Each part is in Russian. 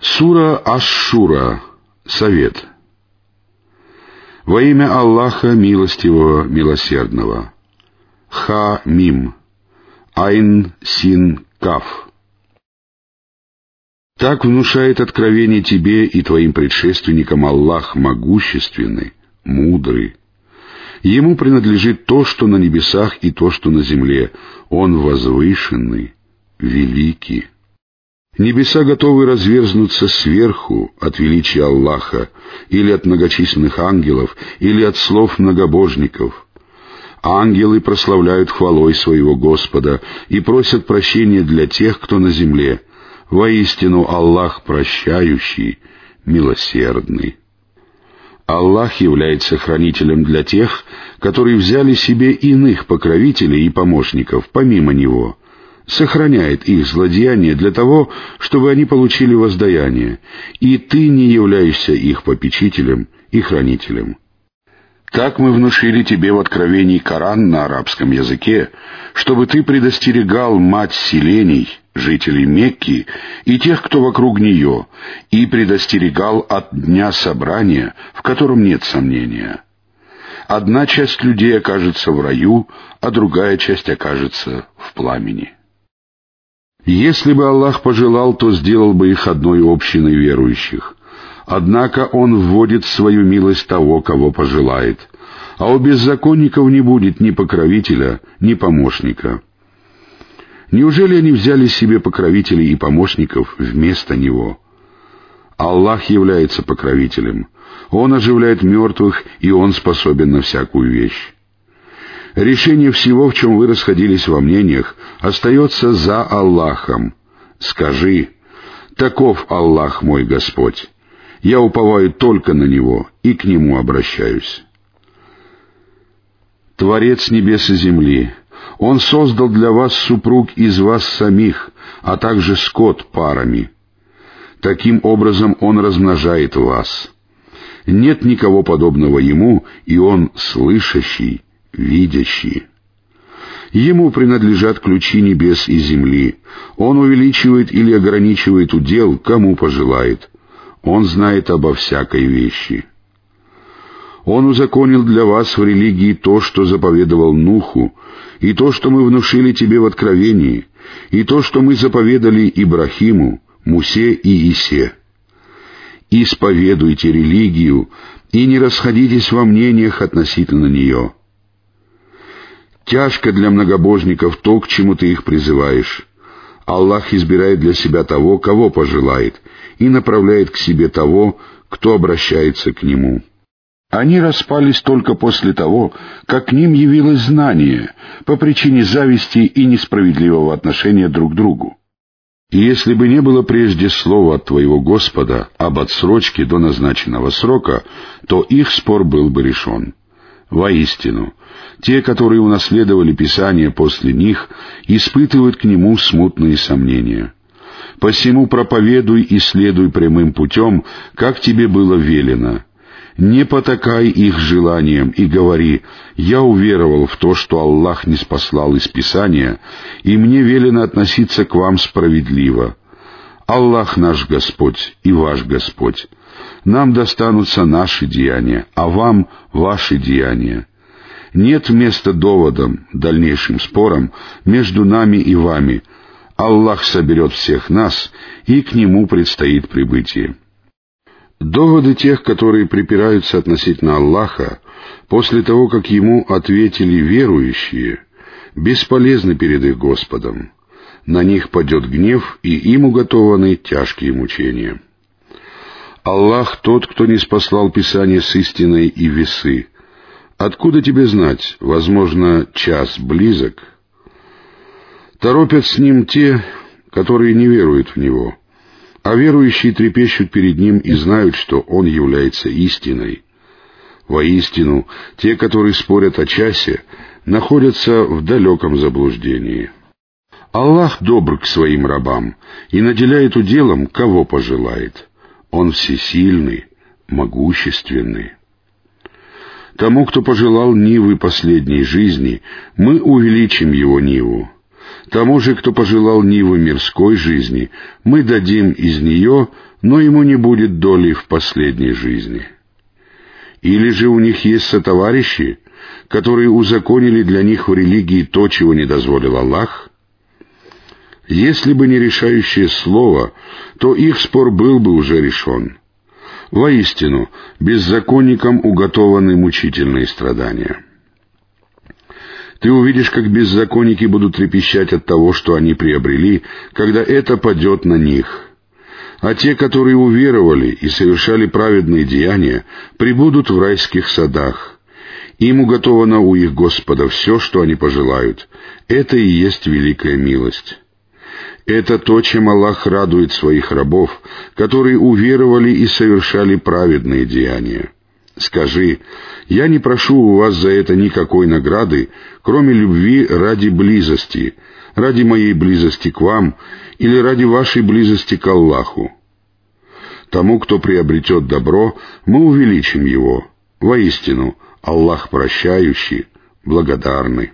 Сура Аш-Шура. Совет. Во имя Аллаха Милостивого, Милосердного. Ха-Мим. Айн Син Каф. Так внушает откровение тебе и твоим предшественникам Аллах могущественный, мудрый. Ему принадлежит то, что на небесах и то, что на земле. Он возвышенный, великий. Небеса готовы разверзнуться сверху от величия Аллаха, или от многочисленных ангелов, или от слов многобожников. Ангелы прославляют хвалой своего Господа и просят прощения для тех, кто на земле. Воистину Аллах прощающий, милосердный. Аллах является хранителем для тех, которые взяли себе иных покровителей и помощников помимо Него — сохраняет их злодеяние для того, чтобы они получили воздаяние, и ты не являешься их попечителем и хранителем. Так мы внушили тебе в откровении Коран на арабском языке, чтобы ты предостерегал мать селений, жителей Мекки и тех, кто вокруг нее, и предостерегал от дня собрания, в котором нет сомнения. Одна часть людей окажется в раю, а другая часть окажется в пламени. Если бы Аллах пожелал, то сделал бы их одной общиной верующих. Однако Он вводит в свою милость того, кого пожелает. А у беззаконников не будет ни покровителя, ни помощника. Неужели они взяли себе покровителей и помощников вместо Него? Аллах является покровителем. Он оживляет мертвых, и Он способен на всякую вещь. Решение всего, в чем вы расходились во мнениях, остается за Аллахом. Скажи, таков Аллах мой Господь. Я уповаю только на Него и к Нему обращаюсь. Творец небес и земли, Он создал для вас супруг из вас самих, а также скот парами. Таким образом Он размножает вас. Нет никого подобного Ему, и Он слышащий, видящий. Ему принадлежат ключи небес и земли. Он увеличивает или ограничивает удел, кому пожелает. Он знает обо всякой вещи. Он узаконил для вас в религии то, что заповедовал Нуху, и то, что мы внушили тебе в откровении, и то, что мы заповедали Ибрахиму, Мусе и Исе. Исповедуйте религию и не расходитесь во мнениях относительно нее. Тяжко для многобожников то, к чему ты их призываешь. Аллах избирает для себя того, кого пожелает, и направляет к себе того, кто обращается к Нему. Они распались только после того, как к ним явилось знание по причине зависти и несправедливого отношения друг к другу. И если бы не было прежде слова от твоего Господа об отсрочке до назначенного срока, то их спор был бы решен. Воистину, те, которые унаследовали Писание после них, испытывают к нему смутные сомнения. Посему проповедуй и следуй прямым путем, как тебе было велено. Не потакай их желаниям и говори, «Я уверовал в то, что Аллах не спаслал из Писания, и мне велено относиться к вам справедливо. Аллах наш Господь и ваш Господь. Нам достанутся наши деяния, а вам — ваши деяния. Нет места доводам, дальнейшим спорам между нами и вами. Аллах соберет всех нас, и к Нему предстоит прибытие. Доводы тех, которые припираются относительно Аллаха, после того, как Ему ответили верующие, бесполезны перед их Господом. На них падет гнев, и им уготованы тяжкие мучения. Аллах тот, кто не спаслал Писание с истиной и весы. Откуда тебе знать? Возможно, час близок. Торопят с ним те, которые не веруют в него, а верующие трепещут перед ним и знают, что он является истиной. Воистину, те, которые спорят о часе, находятся в далеком заблуждении. Аллах добр к своим рабам и наделяет уделом, кого пожелает. Он всесильный, могущественный. Тому, кто пожелал Нивы последней жизни, мы увеличим его Ниву. Тому же, кто пожелал Нивы мирской жизни, мы дадим из нее, но ему не будет доли в последней жизни. Или же у них есть сотоварищи, которые узаконили для них в религии то, чего не дозволил Аллах? Если бы не решающее слово, то их спор был бы уже решен. Воистину, беззаконникам уготованы мучительные страдания. Ты увидишь, как беззаконники будут трепещать от того, что они приобрели, когда это падет на них. А те, которые уверовали и совершали праведные деяния, прибудут в райских садах. Им уготовано у их Господа все, что они пожелают. Это и есть великая милость. Это то, чем Аллах радует своих рабов, которые уверовали и совершали праведные деяния. Скажи, я не прошу у вас за это никакой награды, кроме любви ради близости, ради моей близости к вам или ради вашей близости к Аллаху. Тому, кто приобретет добро, мы увеличим его. Воистину, Аллах прощающий, благодарный.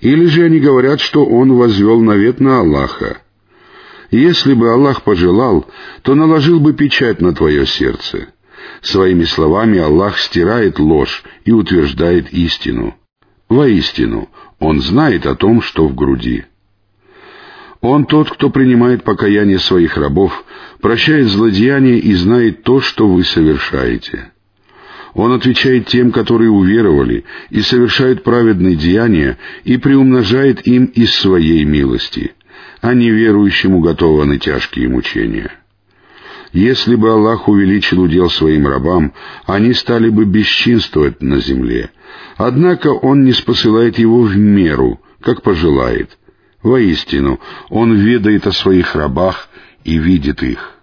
Или же они говорят, что он возвел навет на Аллаха. Если бы Аллах пожелал, то наложил бы печать на твое сердце. Своими словами Аллах стирает ложь и утверждает истину. Воистину, Он знает о том, что в груди. Он тот, кто принимает покаяние своих рабов, прощает злодеяния и знает то, что вы совершаете. Он отвечает тем, которые уверовали и совершают праведные деяния, и приумножает им из своей милости, а неверующим уготованы тяжкие мучения. Если бы Аллах увеличил удел своим рабам, они стали бы бесчинствовать на земле. Однако Он не спосылает его в меру, как пожелает. Воистину, Он ведает о своих рабах и видит их.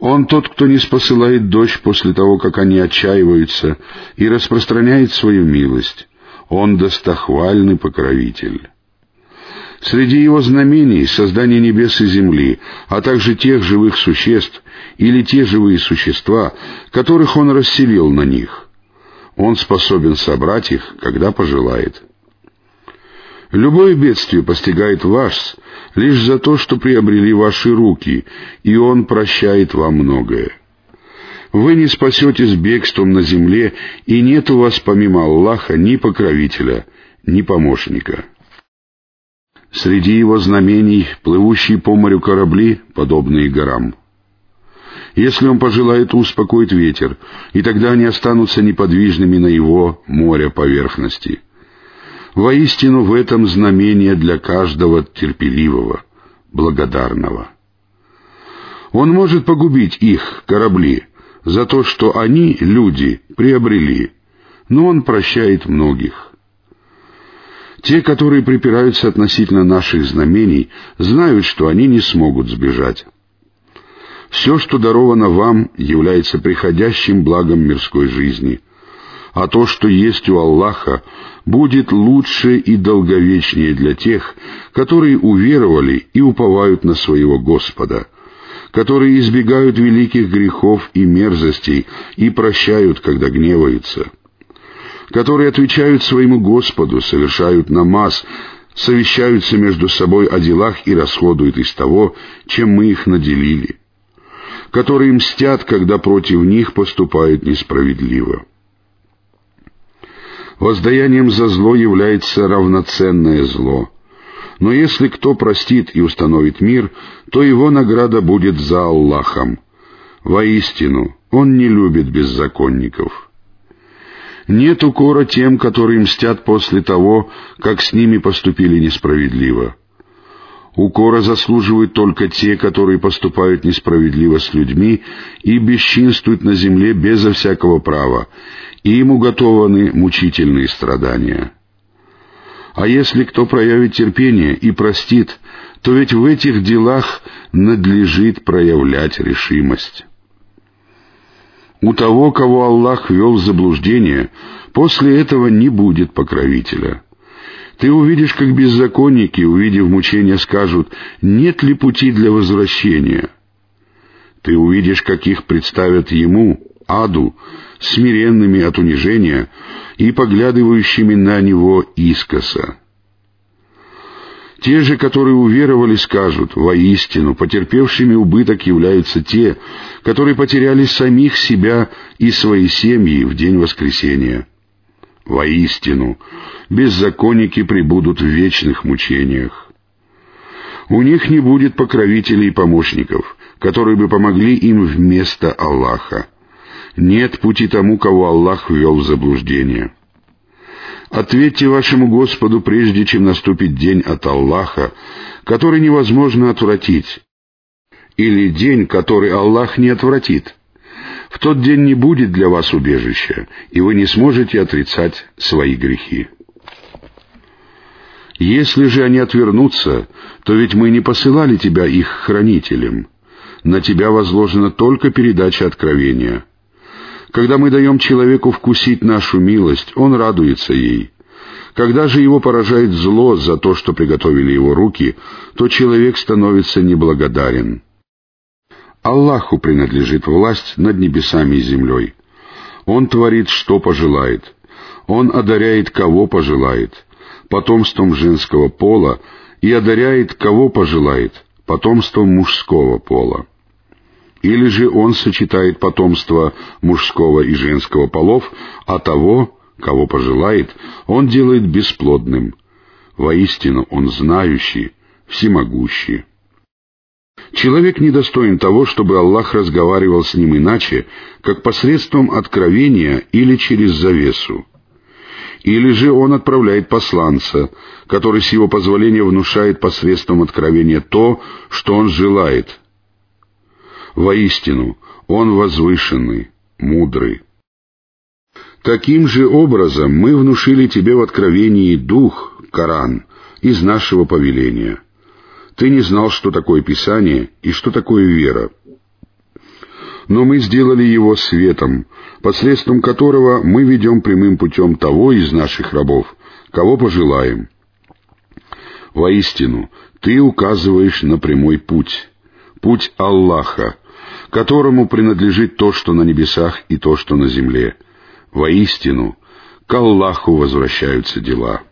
Он тот, кто не спосылает дождь после того, как они отчаиваются, и распространяет свою милость. Он достохвальный покровитель. Среди его знамений создание небес и земли, а также тех живых существ или те живые существа, которых он расселил на них. Он способен собрать их, когда пожелает. Любое бедствие постигает вас лишь за то, что приобрели ваши руки, и Он прощает вам многое. Вы не спасетесь бегством на земле, и нет у вас помимо Аллаха ни покровителя, ни помощника. Среди его знамений плывущие по морю корабли, подобные горам. Если он пожелает, успокоит ветер, и тогда они останутся неподвижными на его море поверхности — Воистину в этом знамение для каждого терпеливого, благодарного. Он может погубить их, корабли, за то, что они, люди, приобрели, но он прощает многих. Те, которые припираются относительно наших знамений, знают, что они не смогут сбежать. Все, что даровано вам, является приходящим благом мирской жизни — а то, что есть у Аллаха, будет лучше и долговечнее для тех, которые уверовали и уповают на своего Господа, которые избегают великих грехов и мерзостей и прощают, когда гневаются, которые отвечают своему Господу, совершают намаз, совещаются между собой о делах и расходуют из того, чем мы их наделили, которые мстят, когда против них поступают несправедливо. Воздаянием за зло является равноценное зло. Но если кто простит и установит мир, то его награда будет за Аллахом. Воистину, Он не любит беззаконников. Нет укора тем, которые мстят после того, как с ними поступили несправедливо. Укора заслуживают только те, которые поступают несправедливо с людьми и бесчинствуют на земле безо всякого права, и ему уготованы мучительные страдания. А если кто проявит терпение и простит, то ведь в этих делах надлежит проявлять решимость. У того, кого Аллах вел в заблуждение, после этого не будет покровителя — ты увидишь, как беззаконники, увидев мучения, скажут, нет ли пути для возвращения. Ты увидишь, как их представят ему, аду, смиренными от унижения и поглядывающими на него искоса. Те же, которые уверовали, скажут, воистину, потерпевшими убыток являются те, которые потеряли самих себя и свои семьи в день воскресения. Воистину, беззаконники пребудут в вечных мучениях. У них не будет покровителей и помощников, которые бы помогли им вместо Аллаха. Нет пути тому, кого Аллах ввел в заблуждение. Ответьте вашему Господу, прежде чем наступит день от Аллаха, который невозможно отвратить, или день, который Аллах не отвратит. В тот день не будет для вас убежища, и вы не сможете отрицать свои грехи. Если же они отвернутся, то ведь мы не посылали тебя их хранителем. На тебя возложена только передача откровения. Когда мы даем человеку вкусить нашу милость, он радуется ей. Когда же его поражает зло за то, что приготовили его руки, то человек становится неблагодарен. Аллаху принадлежит власть над небесами и землей. Он творит, что пожелает. Он одаряет, кого пожелает, потомством женского пола, и одаряет, кого пожелает, потомством мужского пола. Или же он сочетает потомство мужского и женского полов, а того, кого пожелает, он делает бесплодным. Воистину он знающий, всемогущий. Человек недостоин того, чтобы Аллах разговаривал с ним иначе, как посредством откровения или через завесу. Или же он отправляет посланца, который с его позволения внушает посредством откровения то, что он желает, Воистину, Он возвышенный, мудрый. Таким же образом мы внушили тебе в откровении дух, Коран, из нашего повеления. Ты не знал, что такое Писание и что такое вера. Но мы сделали его светом, посредством которого мы ведем прямым путем того из наших рабов, кого пожелаем. Воистину, ты указываешь на прямой путь, путь Аллаха, которому принадлежит то, что на небесах и то, что на земле. Воистину, к Аллаху возвращаются дела.